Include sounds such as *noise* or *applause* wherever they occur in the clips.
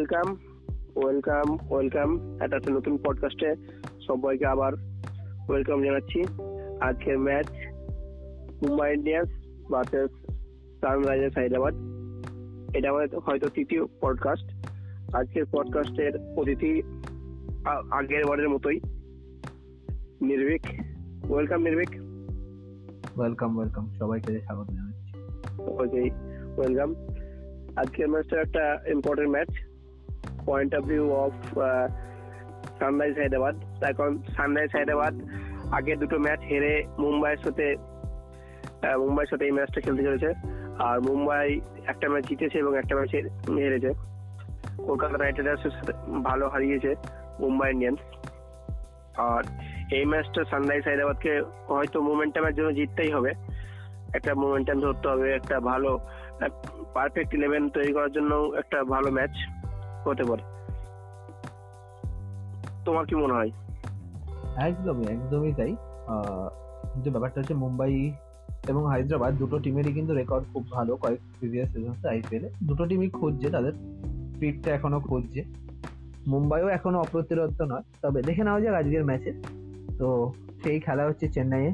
Welcome welcome welcome এটা একটা নতুন পডকাস্টে সবাইকে আবার ওয়েলকাম জানাচ্ছি। আজকের match Mumbai Indians versus Sunrisers Hyderabad. এটা আমাদের হয়তো তৃতীয় পডকাস্ট আজকের পডকাস্টের অতিথি আগের বারের মতোই Nirbhik. Welcome Nirbhik. Welcome welcome সবাইকে স্বাগত জানাচ্ছি। ওকে ওয়েলকাম আজকের ম্যাচটা একটা important match point of view of Sunrise Hyderabad এখন সানরাইজ হায়দ্রাবাদ আগে দুটো ম্যাচ হেরে মুম্বাইয়ের সাথে মুম্বাইয়ের সাথে এই ম্যাচটা খেলতে চলেছে। আর মুম্বাই একটা ম্যাচ জিতেছে এবং একটা ম্যাচ হেরেছে। কলকাতা নাইট রাইডার্সের সাথে ভালো হারিয়েছে মুম্বাই ইন্ডিয়ান্স আর এই ম্যাচটা সানরাইজ হায়দ্রাবাদকে হয়তো মোমেন্টামের জন্য জিততেই হবে। একটা মোমেন্টাম ধরতে হবে, একটা ভালো পারফেক্ট ইলেভেন তৈরি করার জন্য একটা ভালো ম্যাচ হতে পারে। তোমার কি মনে হয়? একদমই একদমই তাই। কিন্তু ব্যাপারটা হচ্ছে মুম্বাই এবং হায়দ্রাবাদ দুটো টিমেরই কিন্তু রেকর্ড খুব ভালো কয়েক প্রিভিয়াস সিজনসে আইপিএলে দুটো টিমই খুঁজছে তাদের স্পিডটা এখনও খুঁজছে। মুম্বাইও এখনও অপ্রতিরোধ নয় তবে দেখে নেওয়া যাক আজকের ম্যাচে তো সেই খেলা হচ্ছে চেন্নাইয়ে।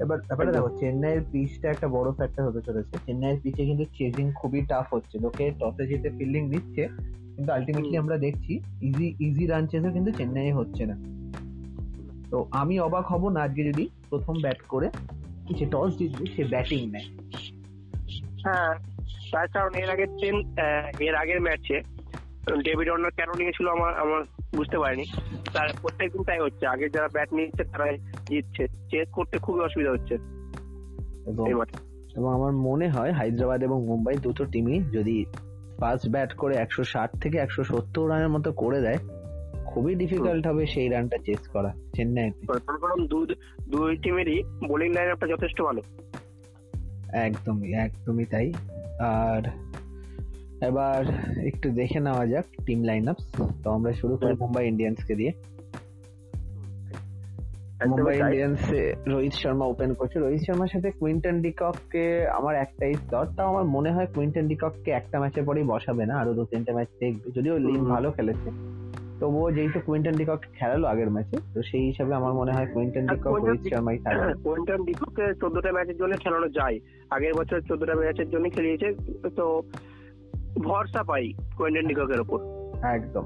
এবার ব্যাপারটা দেখো চেন্নাইয়ের পিচটা একটা বড় ফ্যাক্টর হতে চলেছে। চেন্নাইয়ের পিচে কিন্তু চেজিং খুবই টাফ হচ্ছে। লোকে টসে জিতে ফিল্ডিং দিচ্ছে। কিন্তু আলটিমেটলি আমরা দেখছি ইজি ইজি রান চেসও কিন্তু চেন্নাইয়ে হচ্ছে না। তো আমি অবাক হব না আজকে যদি প্রথম ব্যাট করে যে টস জিতবে সে ব্যাটিং নেয়। হ্যাঁ তার কারণ এর আগের দিন এর আগের ম্যাচে ডেভিড অর্নার কেন নিয়েছিল আমার আমার বুঝতে পারিনি। তার প্রত্যেকদিন তাই হচ্ছে। আগে যারা ব্যাট নিচ্ছে তারাই জিতছে। চেস করতে খুবই অসুবিধা হচ্ছে। এবং আমার মনে হয় হায়দ্রাবাদ এবং মুম্বাই দুটো টিমই যদি ফার্স্ট ব্যাট করে একশো ষাট থেকে একশো সত্তর রানের মতো করে দেয়। খুবই ডিফিকাল্ট হবে সেই রানটা চেস করা চেন্নাই দুই দুই টিমেরই বোলিং লাইন আপটা যথেষ্ট ভালো। একদমই একদমই তাই। আর এবার একটু দেখে নেওয়া যাক টিম লাইন আপ তো আমরা শুরু করি মুম্বাই ইন্ডিয়ান্সকে দিয়ে। মুম্বাই। ইন্ডিয়ান্সে রোহিত শর্মা ওপেন করছে। রোহিত শর্মার সাথে কুইন্টন ডিককে আমার একটাই স্তর তাও আমার মনে হয় কুইন্টন ডিককে একটা ম্যাচের পরেই বসাবে না আরও দু তিনটে ম্যাচ দেখবে। যদিও লিম ভালো খেলেছে তবুও যেহেতু কুইন্টন ডিকক খেলালো আগের ম্যাচে তো সেই হিসাবে আমার মনে হয় কুইন্টন ডিকক রোহিত শর্মাই থাকবে কোয়েন্টন ডিককে চোদ্দটা ম্যাচের জন্য খেলানো যায়। আগের বছর চোদ্দটা ম্যাচের জন্য খেলিয়েছে তো ভরসা পাই কোয়েন্টন ডিককের উপর। একদম।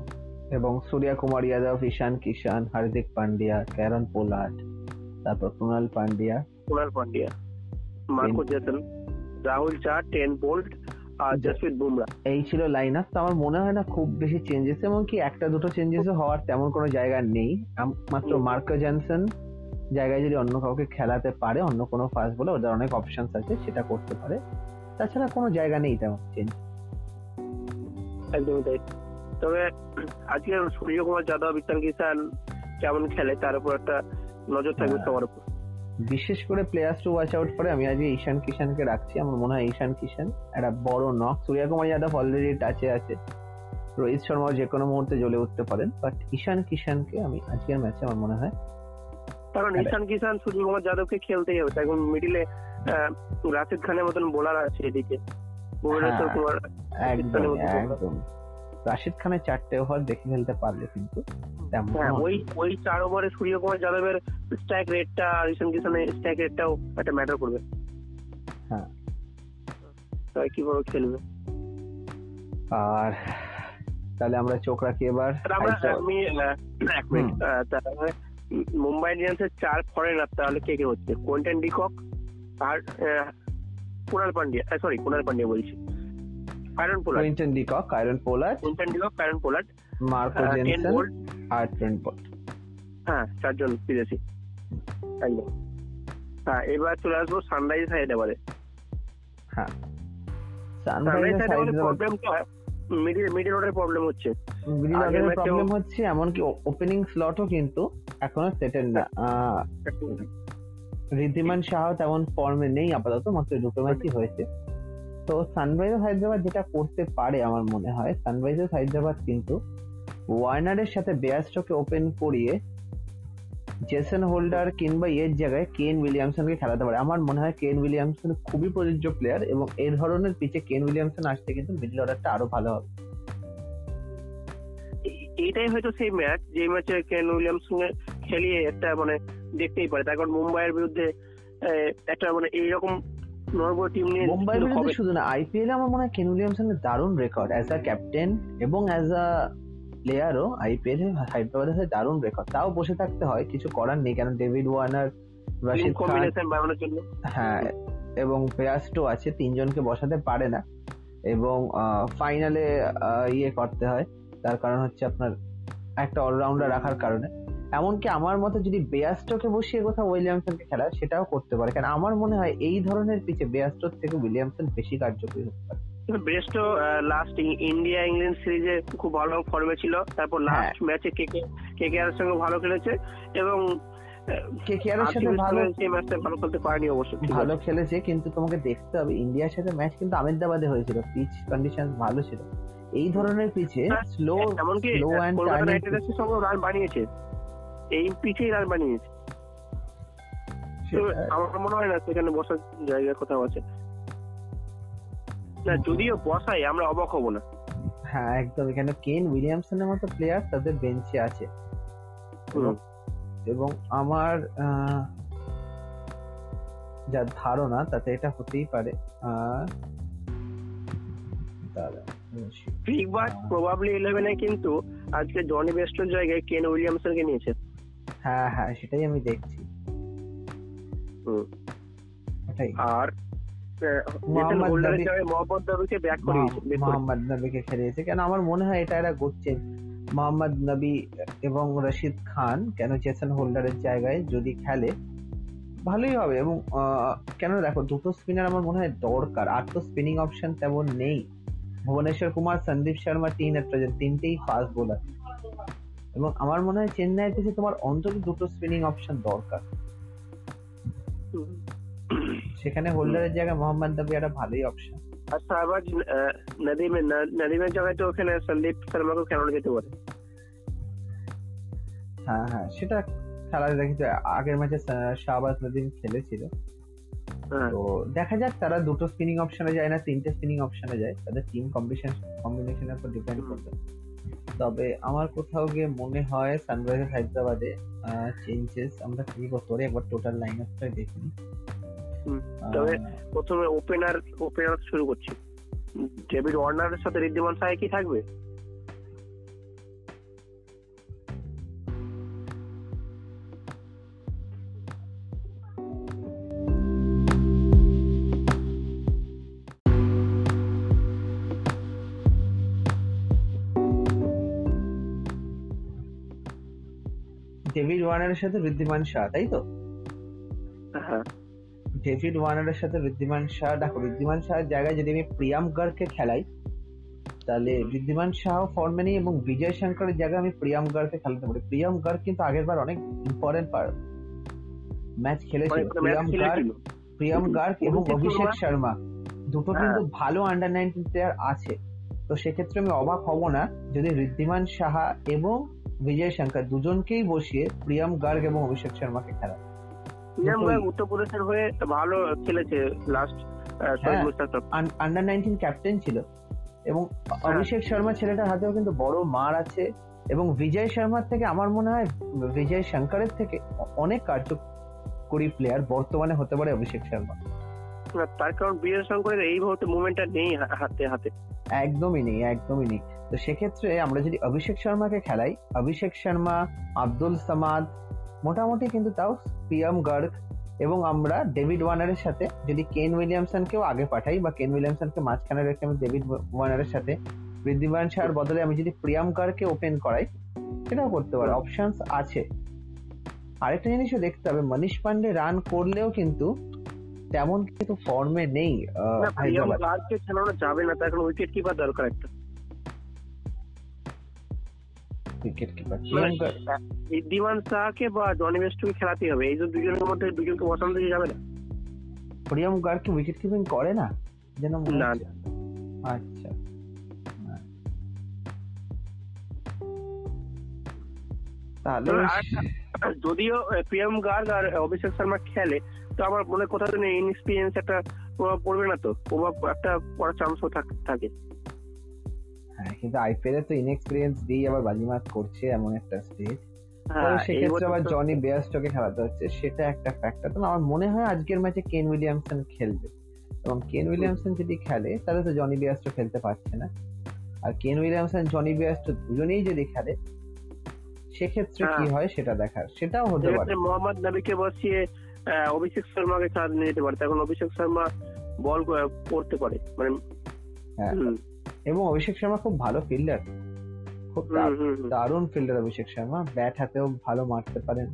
এবং সূর্যা কুমার যাদব ঈশান কিষান হার্দিক পান্ডিয়া ক্যারন পোলার্ড তারপর Krunal Pandya. Krunal Pandya Marco Jansen Rahul Chahar Trent Boult আর জসপ্রীত বুমরা। এই ছিল লাইন আপ তো আমার মনে হয় না খুব বেশি চেঞ্জেস এবং কি একটা দুটো চেঞ্জেস হওয়ার তেমন কোনো জায়গা নেই। মাত্র মার্কো জনসন জায়গায় যদি অন্য কাউকে খেলাতে পারে অন্য কোনো ফাস্ট বলে ওদের অনেক অপশনস আছে সেটা করতে পারে। তাছাড়া কোনো জায়গা নেই তেমন চেঞ্জ একদমই তাই। তবে আজকে সূর্য কুমার যাদব ঈশান কিষান কেমন খেলে তার উপর একটা নজর থাকবে হ্যাঁ। সবার উপর বিশেষ করে প্লেয়ার্স টু ওয়াচ আউট করে আমি আজকে ঈশান কিষানকে রাখছি আমার মনে হয় ঈশান কিষান একটা বড় নক সূর্য কুমার যাদব অলরেডি টাচে আছে রোহিত শর্মাও যে কোনো মুহূর্তে জ্বলে উঠতে পারেন বাট ঈশান কিষানকে আমি আজকের ম্যাচে আমার মনে হয় কারণ। ঈশান কিষান সূর্য কুমার যাদবকে খেলতেই হবে এখন মিডিলে রাশিদ খানের মতন বোলার আছে এদিকে ভুবনেশ্বর হ্যাঁ। কুমার একদম। একদম রাশিদ খানের চারটে ওভার দেখে ফেলতে পারলে কিন্তু হ্যাঁ ওই ওই চার ওভারে সূর্য কুমার যাদবের স্ট্রাইক রেটটা ঈশান কিষানের স্ট্রাইক রেটটাও একটা ম্যাটার করবে। হ্যাঁ। তাই কীভাবে খেলবে। আর তাহলে আমরা চোখ রাখি এবার। আমি এক মিনিট তাহলে মুম্বাই ইন্ডিয়ান্সের চার ফরেনার তাহলে কে কে হচ্ছে? কোয়েন্টন ডিকক আর কুণাল পান্ডিয়া সরি কুণাল পান্ডিয়া বলছি। কারণ Pollard Quinton de Kock Kieron Pollard Quinton de Kock Pollard Marco Jansen আর ট্রেন্ট বোল্ট হ্যাঁ চারজন বিদেশি একদম হ্যাঁ এবার চলে আসব সানরাইজ হায়দ্রাবাদে হ্যাঁ। সানরাইজ হায়দ্রাবাদ প্রবলেমটা মিডিল মিডিল অর্ডারের প্রবলেম হচ্ছে। মিডিল আগের প্রবলেম হচ্ছে এমনকি ওপেনিং স্লটও কিন্তু এখনও সেটেল না। আহ, ঋদ্ধিমান শাহ তেমন ফর্মে নেই আপাতত মাত্র দুটো ম্যাচই হয়েছে। তো সানরাইজার্স হায়দ্রাবাদ যেটা করতে পারে আমার মনে হয় সানরাইজার্স হায়দ্রাবাদ কিন্তু ওয়ার্নারের সাথে বেয়াস্টকে ওপেন করিয়ে জেসন হোল্ডার কিংবা এর জায়গায় কেন উইলিয়ামসনকে খেলাতে পারে। আমার মনে হয় কেন উইলিয়ামসন খুবই প্রযোজ্য প্লেয়ার এবং এই ধরনের পিচে কেন উইলিয়ামসন আসতে কিন্তু মিডল অর্ডারটা আরও ভালো হবে। এইটাই হয়তো সেই ম্যাচ যে ম্যাচে কেন উইলিয়ামস সঙ্গে খেলিয়ে একটা মানে দেখতেই পারে। তার কারণ মুম্বাইয়ের বিরুদ্ধে একটা মানে এইরকম নর্মাল টিম নিয়ে মুম্বাই বিরুদ্ধে শুধু না আইপিএল আমার মনে হয় কেন উইলিয়ামসনের দারুণ রেকর্ড অ্যাজ আ ক্যাপ্টেন এবং অ্যাজ আ প্লেয়ারও আইপিএল হায়দ্রাবাদের হয়ে দারুণ রেকর্ড তাও বসে থাকতে হয় কিছু করার নেই কারণ ডেভিড ওয়ার্নার রাশিদ খান হ্যাঁ এবং পেয়াস্টো আছে তিনজনকে বসাতে পারে না। এবং ফাইনালে ইয়ে করতে হয় তার কারণ হচ্ছে আপনার একটা অলরাউন্ডার রাখার কারণে। এমনকি আমার মতে যদি বেয়াস্টোকে বসিয়ে কোথাও উইলিয়ামসনকে খেলা সেটাও করতে পারে। কারণ আমার মনে হয় এই ধরনের পিচে বেয়াস্টোর থেকে উইলিয়ামসন বেশি কার্যকরী হতে পারে। ব্রেস্টও লাস্ট ইন্ডিয়া ইংল্যান্ড সিরিজে খুব ভালো ফর্মে ছিল। তারপর হ্যাঁ। লাস্ট ম্যাচে কেকে কেকে আর সঙ্গে ভালো খেলেছে। এবং কে কে এর সাথে ভালো সেই ম্যাচটা ভালো খেলতে পারেনি অবশ্য ভালো খেলেছে কিন্তু তোমাকে দেখতে হবে ইন্ডিয়ার সাথে ম্যাচ কিন্তু আহমেদাবাদে হয়েছিল। পিচ কন্ডিশন ভালো ছিল। এই ধরনের পিচে হ্যাঁ, স্লো এমনকি স্লো অ্যান্ড রান বানিয়েছে। এই পিছেই রান বানিয়েছে। তো আমার মনে হয় না সেখানে বসার জায়গা কোথাও আছে। না যদিও বসাই আমরা অবাক হব না। হ্যাঁ একদম। এখানে কেন উইলিয়ামসনের মতো প্লেয়ার তাদের বেঞ্চে আছে। এবং আমার আহ, যা ধারণা তাতে এটা হতেই পারে। বিগ বাস প্রবাবলি ইলেভেনে কিন্তু আজকে জনি বেস্টের জায়গায় কেন উইলিয়ামসনকে নিয়েছে। হ্যাঁ হ্যাঁ সেটাই আমি দেখছি। আর মোহাম্মদ নবীকে খেলিয়েছে কেন আমার মনে হয় এটা এরা করছে মোহাম্মদ নবী এবং রশিদ খান কেন জেসন হোল্ডারের জায়গায় যদি খেলে ভালোই হবে। এবং আহ, কেন দেখো দুটো স্পিনার আমার মনে হয় দরকার। আর তো স্পিনিং অপশন তেমন নেই। ভুবনেশ্বর কুমার সন্দীপ শর্মা টি নেট্রোজেন তিনটেই ফাস্ট বোলার এবং আমার মনে হয় চেন্নাইয়ের কাছে তোমার অন্তত দুটো স্পিনিং অপশন দরকার। সেখানে হোল্ডারের জায়গায় মোহাম্মদ নবী একটা ভালোই অপশন আর শাহবাজ নদীমের নদীমের জায়গায় তো ওখানে সন্দীপ শর্মাকেও খেলানো যেতে পারে। হ্যাঁ হ্যাঁ সেটা খেলা দেখেছি। আগের ম্যাচে শাহবাজ নদীন খেলেছিল। তো দেখা যাক তারা দুটো স্পিনিং অপশনে যায় না তিনটে স্পিনিং অপশনে যায়। তাদের টিম কম্বিনেশন কম্বিনেশনের উপর ডিপেন্ড করবে। তবে আমার কোথাও গিয়ে মনে হয় সানরাইজার্স হায়দ্রাবাদে চেঞ্জেস আমরা কি করতে পারি? একবার টোটাল লাইন আপটাই দেখি তবে- প্রথমে ওপেনার ওপেনার শুরু করছি। ডেভিড ওয়ার্নারের সাথে ঋদ্ধিমান সাহায় কি থাকবে? ওয়ার্নারের সাথে ঋদ্ধিমান শাহ তাই তো? হ্যাঁ। ডেভিড ওয়ার্নারের সাথে ঋদ্ধিমান শাহ দেখো ঋদ্ধিমান শাহের জায়গায় যদি আমি প্রিয়াম গার্গকে খেলাই তাহলে ঋদ্ধিমান শাহ ফর্মে নেই এবং বিজয় শঙ্করের জায়গায় আমি প্রিয়াম গার্গকে খেলাতে পারি। প্রিয়াম গার্গ কিন্তু আগের বার অনেক ইম্পর্টেন্ট ম্যাচ খেলেছিল। প্রিয়াম গার্গ প্রিয়াম গার্গ এবং অভিষেক। শর্মা? দুটো হ্যাঁ। কিন্তু ভালো আন্ডার নাইনটিন প্লেয়ার আছে। তো সেক্ষেত্রে আমি অবাক হব না যদি ঋদ্ধিমান সাহা এবং বিজয় শঙ্কর দুজনকেই বসিয়ে প্রিয়াম গার্গ এবং অভিষেক শর্মাকে খেলা। প্রিয়াম গার্গ উত্তরপ্রদেশের হয়ে ভালো খেলেছে লাস্ট হ্যাঁ। আন্ডার নাইনটিন ক্যাপ্টেন ছিল। এবং অভিষেক শর্মা ছেলেটার হাতেও কিন্তু বড় মার আছে। এবং বিজয় শর্মার থেকে আমার মনে হয় বিজয় শঙ্করের থেকে অনেক কার্যকরী প্লেয়ার বর্তমানে হতে পারে অভিষেক শর্মা। তার কারণ বিজয় শঙ্করের এই মুহূর্তে মুভমেন্টটা নেই হাতে হাতে। একদমই নেই একদমই নেই। তো সেক্ষেত্রে আমরা যদি অভিষেক শর্মাকে খেলাই অভিষেক শর্মা আব্দুল সামাদ মোটামুটি কিন্তু তাও প্রিয়াম গার্গ এবং আমরা ডেভিড ওয়ার্নারের সাথে যদি কেন উইলিয়ামসনকেও আগে পাঠাই বা কেন উইলিয়ামসনকে মাঝখানে রেখে আমি ডেভিড ওয়ার্নারের সাথে ঋদ্ধিমান শাহর বদলে আমি যদি প্রিয়াম গার্গকে ওপেন করাই সেটাও করতে পারে। অপশনস আছে। আরেকটা জিনিসও দেখতে হবে মনীষ পান্ডে রান করলেও কিন্তু তেমন কিন্তু ফর্মে নেই হায়দ্রাবাদ খেলানো যাবে না তার কারণ উইকেট কিপার দরকার একটা। উইকেট কিপার মানে ঋদ্ধিমান শাহকে বা জনি বেস্টকে খেলাতে হবে। এই যে দুজনের মধ্যে দুজনকে বসানো যাবে না। প্রিয়ম গার্গ কি উইকেট কিপিং করে না? যেন না, আচ্ছা। তাহলে যদিও প্রিয়াম গার্গ আর অভিষেক শর্মা খেলে তো আমার মনে কোথাও যেন ইনএক্সপিরিয়েন্স একটা প্রভাব পড়বে না তো? প্রভাব একটা পড়ার চান্সও থাকে। হ্যাঁ কিন্তু আইপিএল এ তো ইনএক্সপিরিয়েন্স দিয়ে আবার বাজিমাত করছে এমন একটা স্টেজ হ্যাঁ, সেক্ষেত্রে আবার জনি বেয়ারস্টকে খেলাতে হচ্ছে সেটা একটা ফ্যাক্টর তো আমার মনে হয় আজকের ম্যাচে কেন উইলিয়ামসন খেলবে। এবং কেন উইলিয়ামসন যদি খেলে তাহলে তো জনি বেয়ারস্টো খেলতে পারছে না। আর কেন উইলিয়ামসন জনি বেয়ারস্টো দুজনেই যদি খেলে সেক্ষেত্রে কি হ্যাঁ। হয় সেটা দেখার। সেটাও হতে পারে। মোহাম্মদ নবীকে বসিয়ে অভিষেক শর্মাকে খেলা নিয়ে যেতে পারে তখন অভিষেক শর্মা বল করতে পারে। মানে হ্যাঁ। এবং অভিষেক শর্মা খুব ভালো ফিল্ডার খুব দারুণ- ফিল্ডার অভিষেক শর্মা। ব্যাট হাতেও ভালো মারতে পারেন।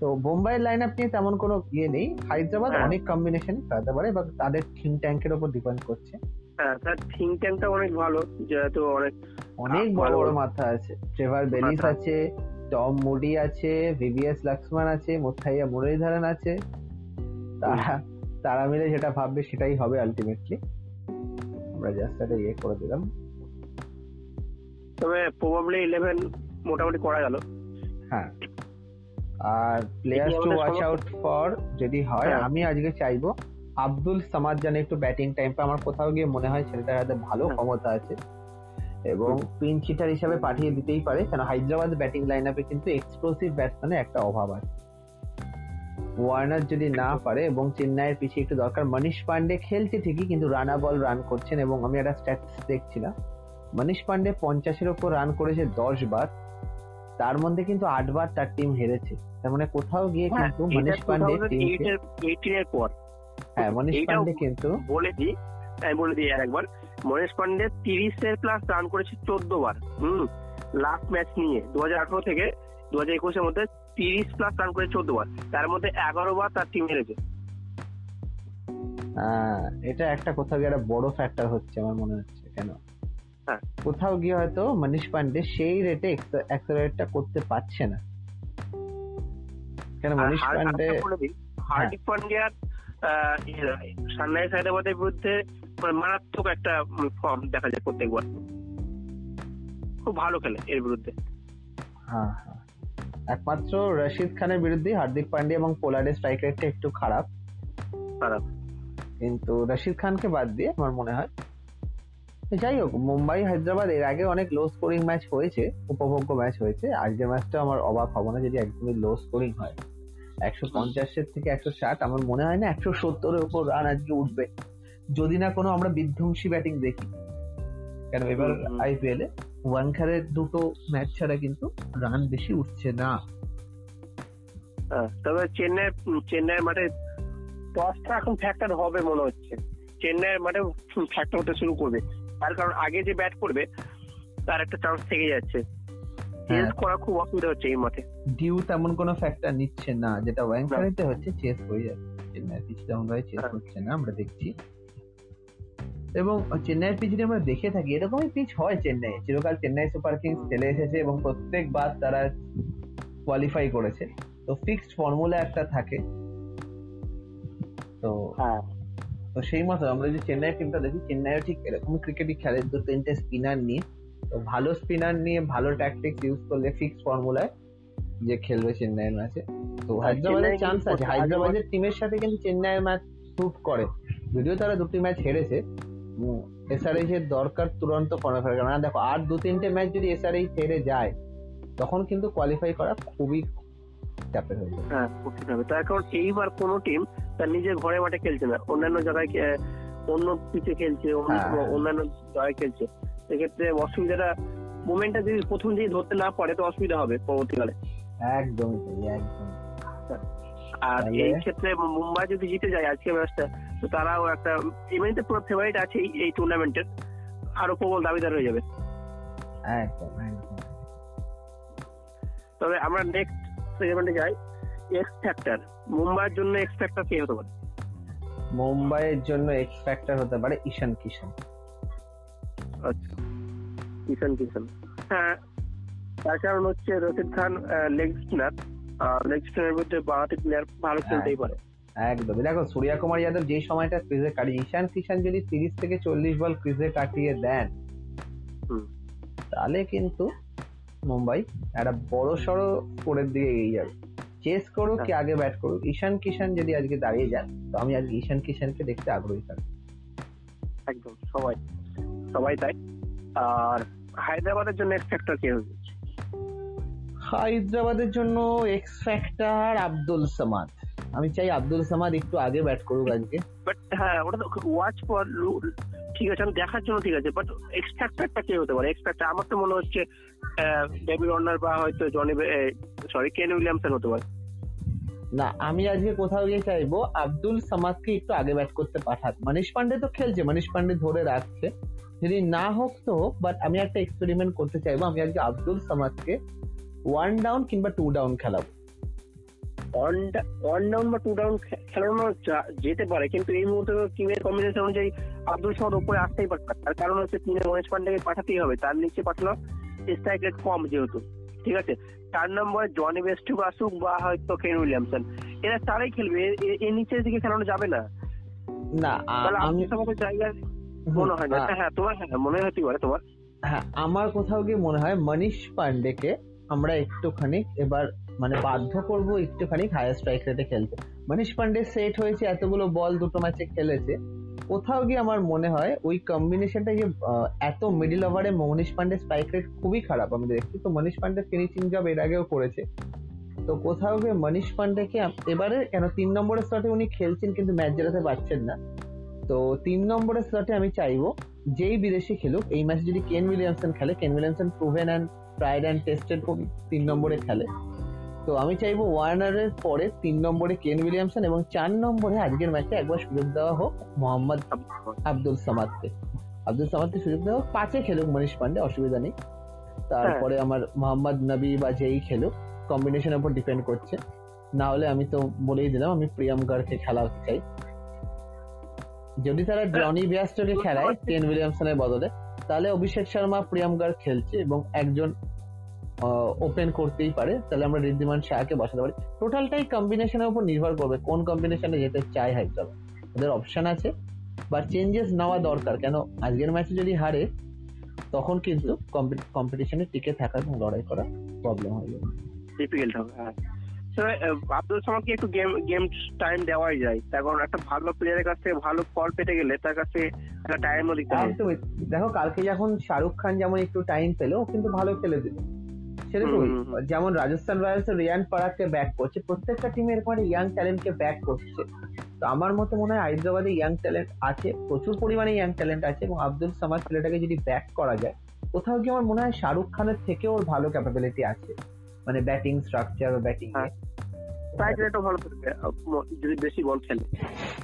তো বোম্বাইয়ের লাইন আপ নিয়ে তেমন কোনো ইয়ে নেই। হায়দ্রাবাদ হ্যাঁ। অনেক কম্বিনেশন খেলাতে পারে বা তাদের থিম ট্যাঙ্কের উপর ডিপেন্ড করছে। হ্যাঁ তার থিঙ্ক ট্যাঙ্কটা অনেক ভালো যেহেতু অনেক অনেক বড় বড়। মাথা আছে। ট্রেভার বেলিস আছে। টম মুডি আছে ভিভিএস লক্ষ্মণ আছে মুথাইয়া মুরলীধরন আছে। তারা তারা মিলে যেটা ভাববে সেটাই হবে আলটিমেটলি আমরা জাস্ট একটা ইয়ে করে দিলাম। তবে প্রবাবলি ইলেভেন মোটামুটি করা গেল। হ্যাঁ। আর players to watch out for যদি হয় হ্যাঁ। আমি আজকে চাইব আব্দুল সামাদ জানে একটু ব্যাটিং টাইম পা আমার কোথাও গিয়ে মনে হয় ছেলেটার হাতে ভালো হ্যাঁ। ক্ষমতা আছে। এবং পিন চিটার হিসাবে পাঠিয়ে দিতেই পারে কেন হায়দ্রাবাদ ব্যাটিং লাইন আপে কিন্তু এক্সপ্লোসিভ ব্যাটসম্যানের একটা অভাব আছে। ওয়ার্নার যদি না পারে এবং চেন্নাইয়ের পিছিয়ে একটু দরকার মনীষ পান্ডে খেলছে ঠিকই কিন্তু রানা বল রান করছেন এবং আমি একটা স্ট্যাটস দেখছিলাম। মনীষ পান্ডে পঞ্চাশের ওপর রান করেছে দশ বার। তার মধ্যে কিন্তু আট বার তার টিম হেরেছে। তার মানে কোথাও গিয়ে হ্যাঁ, কিন্তু মনীষ পান্ডে 2008 টিমকে এর 18 এর পর। হ্যাঁ মনীষ পান্ডে কিন্তু বলে দিই আমি বলে দিই আর একবার। মহেশ পান্ডে তিরিশের প্লাস রান করেছে চোদ্দ বার। হুম লাস্ট ম্যাচ নিয়ে দু হাজার আঠারো থেকে দু হাজার একুশের মধ্যে তিরিশ প্লাস রান করে চোদ্দ বার। তার মধ্যে এগারো বার তার টিম হেরেছে। এটা একটা কোথাও গিয়ে একটা বড় ফ্যাক্টর হচ্ছে আমার মনে হচ্ছে কেন? হ্যাঁ। কোথাও গিয়ে হয়তো মনীষ পান্ডে সেই রেটে অ্যাক্সেলারেটটা করতে পারছে না। কেন? মনীষ পান্ডে একটা হার্দিক পান্ডিয়ার সানরাইজ হায়দ্রাবাদের বিরুদ্ধে মানে মারাত্মক একটা ফর্ম দেখা যায় প্রত্যেকবার। খুব ভালো খেলে এর বিরুদ্ধে। হ্যাঁ হ্যাঁ। একমাত্র রশিদ খানের বিরুদ্ধে হার্দিক পান্ডে এবং পোলারের স্ট্রাইক রেটটা একটু খারাপ। খারাপ। কিন্তু রশিদ খানকে বাদ দিয়ে আমার মনে হয় যাই হোক মুম্বাই হায়দ্রাবাদ এর আগে অনেক লো স্কোরিং ম্যাচ হয়েছে উপভোগ্য ম্যাচ হয়েছে। আজকের ম্যাচটা আমার অবাক হব না যদি একদমই লো স্কোরিং হয়। একশো পঞ্চাশের থেকে একশো ষাট আমার মনে হয় না একশো সত্তরের উপর রান আজকে উঠবে। যদি না কোনো আমরা বিধ্বংসী ব্যাটিং দেখি। কেন এবার। আইপিএল এ ওয়ানখারের দুটো ম্যাচ ছাড়া কিন্তু রান বেশি উঠছে না। হ্যাঁ, তবে চেন্নাই চেন্নাইয়ের মাঠে টসটা এখন ফ্যাক্টর হবে মনে হচ্ছে। চেন্নাইয়ের মাঠে ফ্যাক্টর হতে শুরু করবে। তার কারণ আগে যে ব্যাট করবে তার একটা চান্স থেকে যাচ্ছে। চেঞ্জ হ্যাঁ। করা খুব অসুবিধা হচ্ছে এই মাঠে। ডিউ তেমন কোনো ফ্যাক্টর নিচ্ছে না। যেটা। ওয়াংখারেতে হচ্ছে চেস হয়ে যাচ্ছে। চেন্নাই পিচ তেমন ভাবে চেস। হচ্ছে না আমরা দেখছি। এবং চেন্নাইয়ের পিচ যদি আমরা দেখে থাকি এরকমই পিচ হয় চেন্নাই চিরকাল চেন্নাই সুপার কিংস খেলে এসেছে এবং প্রত্যেকবার তারা কোয়ালিফাই করেছে। তো ফিক্সড ফর্মুলা একটা থাকে। তো হ্যাঁ। তো সেই মতো আমরা যদি চেন্নাই টিমটা দেখি চেন্নাইও ঠিক এরকম ক্রিকেটই খেলে দু তিনটে স্পিনার নিয়ে। তো ভালো স্পিনার নিয়ে ভালো ট্যাকটিক্স ইউজ করলে ফিক্সড ফর্মুলায় যে খেলবে চেন্নাইয়ের ম্যাচে তো হায়দ্রাবাদের চান্স আছে। হায়দ্রাবাদের টিমের সাথে কিন্তু চেন্নাইয়ের ম্যাচ শুট করে। যদিও তারা দুটি ম্যাচ হেরেছে এসআরএইচ এর দরকার তুরন্ত ফর্মে ফেরার কারণ। দেখো আর দু তিনটে ম্যাচ যদি এসআরএইচ হেরে যায় তখন কিন্তু কোয়ালিফাই করা খুবই চাপের হয়ে যাবে। হ্যাঁ করতে হবে। তার কারণ এইবার কোনো টিম তার নিজের ঘরে মাঠে খেলছে না। অন্যান্য জায়গায় অন্য পিচে খেলছে অন্য- হ্যাঁ। অন্যান্য জায়গায় খেলছে। সেক্ষেত্রে অসুবিধাটা মোমেন্টটা যদি প্রথম দিকে ধরতে না পারে তো অসুবিধা হবে পরবর্তীকালে। একদমই একদম আর এই ক্ষেত্রে মুম্বাই যদি জিতে যায় আজকে ম্যাচটা তো তারাও একটা এমনিতে পুরো ফেভারিট আছে এই- টুর্নামেন্টের আরও প্রবল দাবিদার হয়ে যাবে। একদম তবে আমরা নেক্সট সেগমেন্টে যাই এক্স ফ্যাক্টর মুম্বাইয়ের জন্য এক্স ফ্যাক্টর কে হতে পারে? মুম্বাইয়ের জন্য এক্স ফ্যাক্টর হতে পারে ঈশান কিষান। আচ্ছা কিষান কিষান। হ্যাঁ তার কারণ হচ্ছে Rashid Khan leg spinner leg spinner মধ্যে বাংলাদেশ প্লেয়ার ভালো খেলতেই পারে। একদমই। দেখো সূর্য কুমার যাদব যে সময়টা ক্রিজে কাটিয়ে ঈশান কিষান যদি তিরিশ থেকে চল্লিশ বল ক্রিজে কাটিয়ে দেন। তাহলে কিন্তু মুম্বাই একটা বড় সড়ো স্কোরের দিকে এগিয়ে যাবে। চেস করুক কি আগে ব্যাট করুক ঈশান কিষান যদি আজকে দাঁড়িয়ে যান তো আমি আজকে ঈশান কিষানকে দেখতে আগ্রহী থাকব। একদম সবাই সবাই তাই। আর হায়দ্রাবাদের জন্য এক্স ফ্যাক্টর কে হবে হায়দ্রাবাদের জন্য এক্স ফ্যাক্টর আব্দুল সামাদ। আমি চাই আব্দুল সামাদ একটু আগে ব্যাট করুক আজকে। বাট হ্যাঁ ওটা তো ওয়াচ ফর ঠিক আছে আমি দেখার জন্য ঠিক আছে বাট এক্স ফ্যাক্টরটা কে হতে পারে? এক্স আমার তো মনে হচ্ছে ডেভিড অর্নার বা হয়তো জনি সরি কেন উইলিয়ামসন হতে পারে। না আমি আজকে কোথাও গিয়ে চাইব আব্দুল সামাদকে একটু আগে ব্যাট করতে পাঠাক। মনীষ পান্ডে তো খেলছে মনীষ পান্ডে ধরে রাখছে। যদি না হোক তো হোক বাট আমি একটা এক্সপেরিমেন্ট করতে চাইব আমি আজকে আব্দুল সামাদকে ওয়ান ডাউন কিংবা টু ডাউন খেলাবো। ওয়ান ডাউন বা টু ডাউন খেলানো যেতে পারে কিন্তু এই মুহূর্তে টিমের কম্বিনেশন অনুযায়ী আব্দুল সামাদ উপরে আসতেই পারবে তার কারণ হচ্ছে টিমে মহেশ পান্ডেকে পাঠাতেই হবে তার নিচে পাঠানো স্ট্রাইক রেট কম যেহেতু ঠিক আছে? চার নম্বরে জনি বেস্টুক আসুক বা হয়তো কেন উইলিয়ামসন এরা তারাই খেলবে এর নিচের দিকে খেলানো যাবে না। না আমি আব্দুল সামাদের জায়গায় মনে হয় না। হ্যাঁ তোমার হ্যাঁ মনে হতে পারে তোমার? হ্যাঁ আমার কোথাও গিয়ে মনে হয় মনীষ পান্ডেকে আমরা একটুখানি এবার মানে বাধ্য করব একটুখানি হায়ার স্ট্রাইক রেটে খেলতে। মনীষ পান্ডে সেট হয়েছে, এতগুলো বল দুটো ম্যাচে খেলেছে। কোথাও গিয়ে আমার মনে হয়, ওই কম্বিনেশনটা যে এত মিডিল ওভারে মনীষ পান্ডে স্ট্রাইক রেট খুবই খারাপ। আমি দেখছি তো মনীষ পান্ডে ফিনিশিং জব এর আগেও করেছে। তো কোথাও গিয়ে মনীষ পান্ডেকে এবারে কেন তিন নম্বরের স্লটে উনি খেলছেন কিন্তু ম্যাচ জেতাতে পারছেন না। তো তিন নম্বরের স্লটে আমি চাইব, যেই বিদেশি খেলুক, এই ম্যাচে যদি কেন উইলিয়ামসন খেলে, Kane Williamson proven and tried and tested তিন নম্বরে খেলে। তো আমি চাইব ওয়ার্নারের পরে তিন নম্বরে কেন উইলিয়ামসন এবং চার নম্বরে আজকের ম্যাচে একবার সুযোগ দেওয়া হোক মোহাম্মদ আব্দুল সামাদকে। আব্দুল সামাদকে সুযোগ দেওয়া হোক পাঁচে খেলুক মনীষ পান্ডে অসুবিধা নেই। তারপরে আমার মোহাম্মদ নবী বা যেই খেলুক কম্বিনেশনের উপর ডিপেন্ড করছে। না হলে আমি তো বলেই দিলাম আমি প্রিয়াম গার্গকে খেলাতে চাই। যদি তারা জনি বিয়াস্টকে খেলায় কেন উইলিয়ামসনের বদলে তাহলে অভিষেক শর্মা প্রিয়াম গার্গ খেলছে এবং একজন ওপেন করতেই পারে তাহলে আমরা ঋদ্ধিমান শাহকে বসাতে পারি। টোটালটাই কম্বিনেশনের উপর নির্ভর করবে কোন কম্বিনেশনে যেতে চায় হায়দ্রাবাদ ওদের অপশন আছে বা চেঞ্জেস নেওয়া দরকার কেন? আজকের ম্যাচে যদি হারে তখন কিন্তু কম্পিটিশনে টিকে থাকা এবং লড়াই করা প্রবলেম হয়ে যাবে ডিফিকাল্ট হবে হ্যাঁ। আব্দুল সামাদকে একটু গেম গেম টাইম দেওয়াই যায়? তার কারণ একটা ভালো প্লেয়ারের কাছ থেকে ভালো ফল পেতে গেলে তার কাছে একটা টাইমও দিতে হবে দেখো কালকে যখন শাহরুখ খান যেমন একটু টাইম পেল কিন্তু ভালো খেলে দিল সেরকমই। হুম, হুম। যেমন রাজস্থান রয়্যালস রিয়ান পারাককে ব্যাক করছে। প্রত্যেকটা টিম এরকম একটা ইয়াং ট্যালেন্টকে ব্যাক করছে। তো আমার মতে মনে হয় হায়দ্রাবাদে ইয়াং ট্যালেন্ট আছে প্রচুর পরিমাণে ইয়াং ট্যালেন্ট আছে এবং আব্দুল সামাদ ছেলেটাকে যদি ব্যাক করা যায় কোথাও কি আমার মনে হয় শাহরুখ খানের থেকেও ওর ভালো ক্যাপাবিলিটি আছে? মানে ব্যাটিং স্ট্রাকচার বা ব্যাটিং। স্ট্রাইক রেটও ভালো থাকবে যদি বেশি বল খেলে।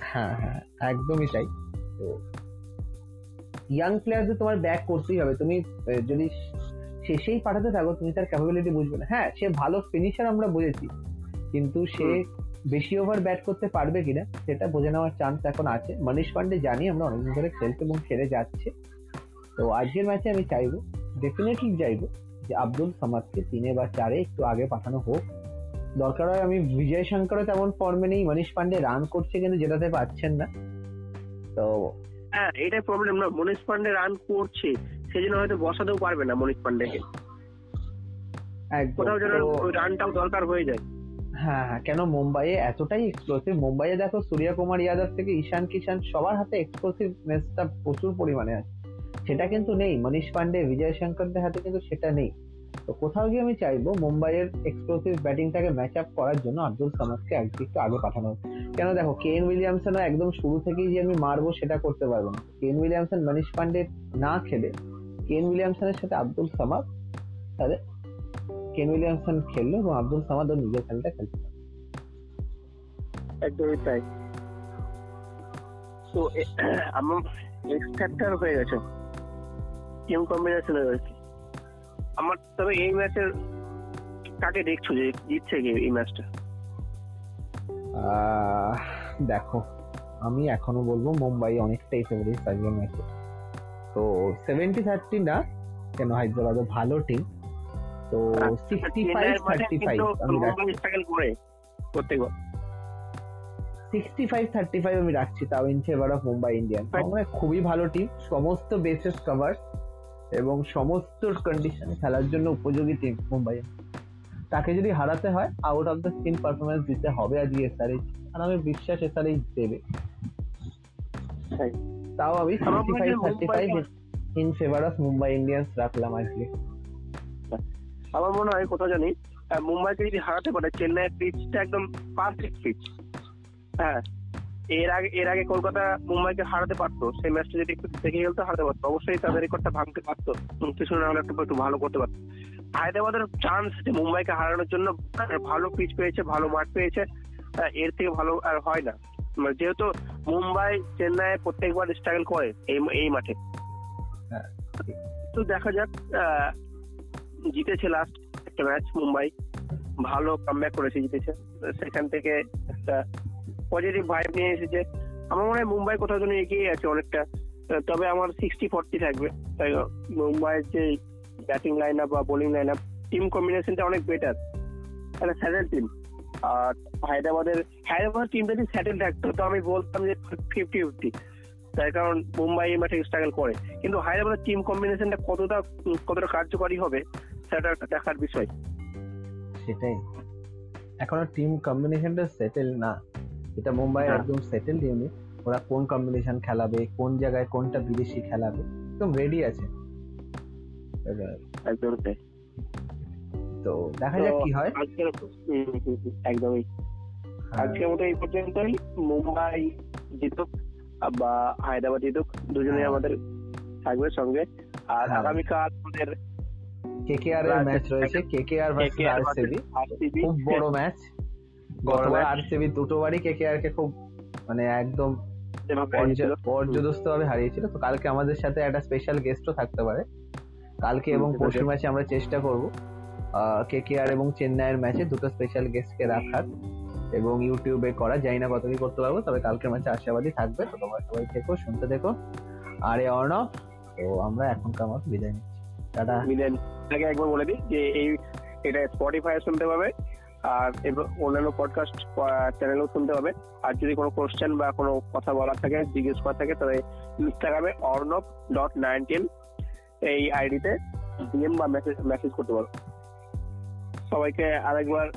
হ্যাঁ হ্যাঁ একদমই তাই। তো ইয়াং প্লেয়ারদের তোমার ব্যাক করতেই হবে। তুমি আহ, যদি সেই পাঠাতে থাকো তুমি তার ক্যাপাবিলিটি বুঝবে না। হ্যাঁ সে ভালো ফিনিশার আমরা বুঝেছি কিন্তু সে বেশি ওভার ব্যাট করতে পারবে কিনা সেটা বোঝে নেওয়ার চান্স এখন আছে। মনীষ পান্ডে জানি আমরা অনেকদিন ধরে খেলতে এবং খেলে যাচ্ছে। তো আজকের ম্যাচে আমি চাইব ডেফিনেটলি চাইব যে আব্দুল সামাদকে তিনে বা চারে একটু আগে পাঠানো হোক। দরকার হয় আমি বিজয় শঙ্করও তেমন ফর্মে নেই মনীষ পান্ডে রান করছে কিন্তু যেটাতে পারছেন না। তো হ্যাঁ এটাই প্রবলেম না মনীষ পান্ডে রান করছে। সেজন্য হয়তো বসাতেও পারবে না মনীষ পান্ডেকে। কোথাও যেন রানটাও দরকার হয়ে যায়। হ্যাঁ হ্যাঁ কেন মুম্বাইয়ে এতটাই এক্সপ্লোসিভ মুম্বাইয়ে দেখো সূর্য কুমার যাদব থেকে ঈশান কিষান সবার হাতে এক্সপ্লোসিভনেসটা প্রচুর পরিমাণে আছে। সেটা কিন্তু নেই মনীষ পান্ডে বিজয় শঙ্করদের হাতে কিন্তু সেটা নেই। তো কোথাও গিয়ে আমি চাইব মুম্বাইয়ের এক্সপ্লোসিভ ব্যাটিংটাকে ম্যাচ আপ করার জন্য আব্দুল সামাদকে একটু আগে পাঠানো। কেন দেখো কেন উইলিয়ামসনও একদম শুরু থেকেই যে আমি মারবো সেটা করতে পারব না। কেন উইলিয়ামসন মনীষ পান্ডে না খেলে কেন উইলিয়ামসনের সাথে আব্দুল সামাদ? তাহলে কেন উইলিয়ামসন খেললো এবং আব্দুল সামাদ ওর নিজের খেলাটা খেলতে। একদমই তাই। তো আমার এক্স ফ্যাক্টর হয়ে গেছে। টিম কম্বিনেশন হয়ে গেছে? আমার তবে এই ম্যাচের কাকে দেখছ যে জিতছে কি এই ম্যাচটা আহ, দেখো আমি এখনও বলব মুম্বাই অনেকটাই ফেভারিট আজকের ম্যাচে তো সেভেন্টি থার্টি না? কেন হায়দ্রাবাদ? ভালো টিম তো sixty five thirty five sixty five thirty five আমি রাখছি তাও in favour of Mumbai Indian মানে খুবই ভালো টিম সমস্ত বেসেস কভার এবং সমস্ত কন্ডিশন খেলার জন্য উপযোগী টিম মুম্বাই তাকে যদি হারাতে হয় out of the screen performance দিতে হবে আজকে এসআরএইচ আর আমি বিশ্বাস এসআরএইচ দেবে. তাও আমি আমার five thirty five in favour of Mumbai Indians রাখলাম আজকে আমার মনে হয় কোথাও জানি মুম্বাইকে যদি হারাতে পারে চেন্নাইয়ের পিচটা একদম পারফেক্ট পিচ হ্যাঁ এর আগে এর আগে কলকাতা মুম্বাইকে হারাতে পারতো সেই ম্যাচটা যদি একটু দেখে গেলতো হারাতে পারতো। অবশ্যই তাদের রেকর্ডটা ভাঙতে পারতো। কিছু না হলে একটু একটু ভালো করতে পারতো। হায়দ্রাবাদের চান্স যে মুম্বাইকে হারানোর জন্য ভালো পিচ পেয়েছে ভালো মাঠ পেয়েছে এর থেকে ভালো আর হয় না। যেহেতু মুম্বাই চেন্নাই প্রত্যেকবার স্ট্রাগল করে এই এই মাঠে। হ্যাঁ। তো দেখা যাক জিতেছে লাস্ট একটা ম্যাচ মুম্বাই। ভালো কামব্যাক করেছে জিতেছে। সেখান থেকে একটা পজিটিভ ভাইব নিয়ে এসেছে। আমার মনে হয় মুম্বাই কোথাও যেন এগিয়ে আছে অনেকটা। তবে আমার সিক্সটি ফর্টি থাকবে। তাই মুম্বাইয়ের যে ব্যাটিং লাইন আপ বা বোলিং লাইন আপ টিম কম্বিনেশনটা অনেক বেটার একটা স্যাটেল টিম আর হায়দ্রাবাদের হায়দ্রাবাদ টিম যদি স্যাটেল থাকতো তো আমি বলতাম যে ফিফটি ফিফটি তার কারণ মুম্বাই এই মাঠে স্ট্রাগল করে। কিন্তু হায়দ্রাবাদের টিম কম্বিনেশনটা কতটা কতটা কার্যকরী হবে সেটা দেখার বিষয়। সেটাই। এখনও টিম কম্বিনেশনটা সেটেল না। এটা মুম্বাই একদম সেটেল ইউনিট ওরা কোন কম্বিনেশন খেলাবে কোন জায়গায় কোনটা বিদেশি খেলাবে একদম রেডি আছে। একদম। তো দেখা যাক কি হয়। আজকের একদমই। হ্যাঁ, আজকের মতো এই পর্যন্তই। মুম্বাই জিতুক বা হায়দ্রাবাদ জিতুক দুজনেই হ্যাঁ। আমাদের থাকবে সঙ্গে। আর হ্যাঁ। আগামীকাল আমাদের কেকেআর এর ম্যাচ রয়েছে। কেকেআর ভার্সেস আরসিবি খুব বড় ম্যাচ *laughs* গতবার আরসিবি দুটোবারই কেকেআর কে খুব মানে একদম। পর্যদস্ত ভাবে হারিয়েছিল। তো কালকে আমাদের সাথে একটা স্পেশাল গেস্টও থাকতে পারে। কালকে এবং পরশু ম্যাচে আমরা চেষ্টা করব। কেকেআর এবং চেন্নাইয়ের ম্যাচে দুটো স্পেশাল গেস্টকে রাখার এবং ইউটিউবে করা। জানি না কত কি করতে পারব, তবে কালকের ম্যাচে আশাবাদী থাকবে। তো তোমরা সবাই থেকো, শুনতে দেখো আর এ অর্ণব, তো আমরা এখনকার মতো বিদায় নিচ্ছি। টাটা। মিলেন তাকে একবার বলে দিই যে এই এটা স্পটিফাই শুনতে পাবে, আর অন্যান্য পডকাস্ট চ্যানেলও শুনতে পাবে। আর যদি কোনো কোশ্চেন বা কোনো কথা বলার থাকে, জিজ্ঞেস করা থাকে তবে ইনস্টাগ্রামে অর্ণব ডট নাইনটিন এই আইডিতে ডিএম বা মেসেজ মেসেজ করতে পারো। সবাইকে আরেকবার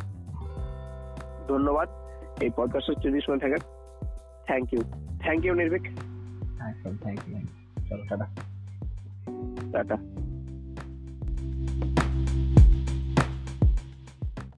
ধন্যবাদ। এই পডকাস্ট যদি শুনে থাকেন thank you thank you Nirbhik. Thank you চলো টাটা। টাটা।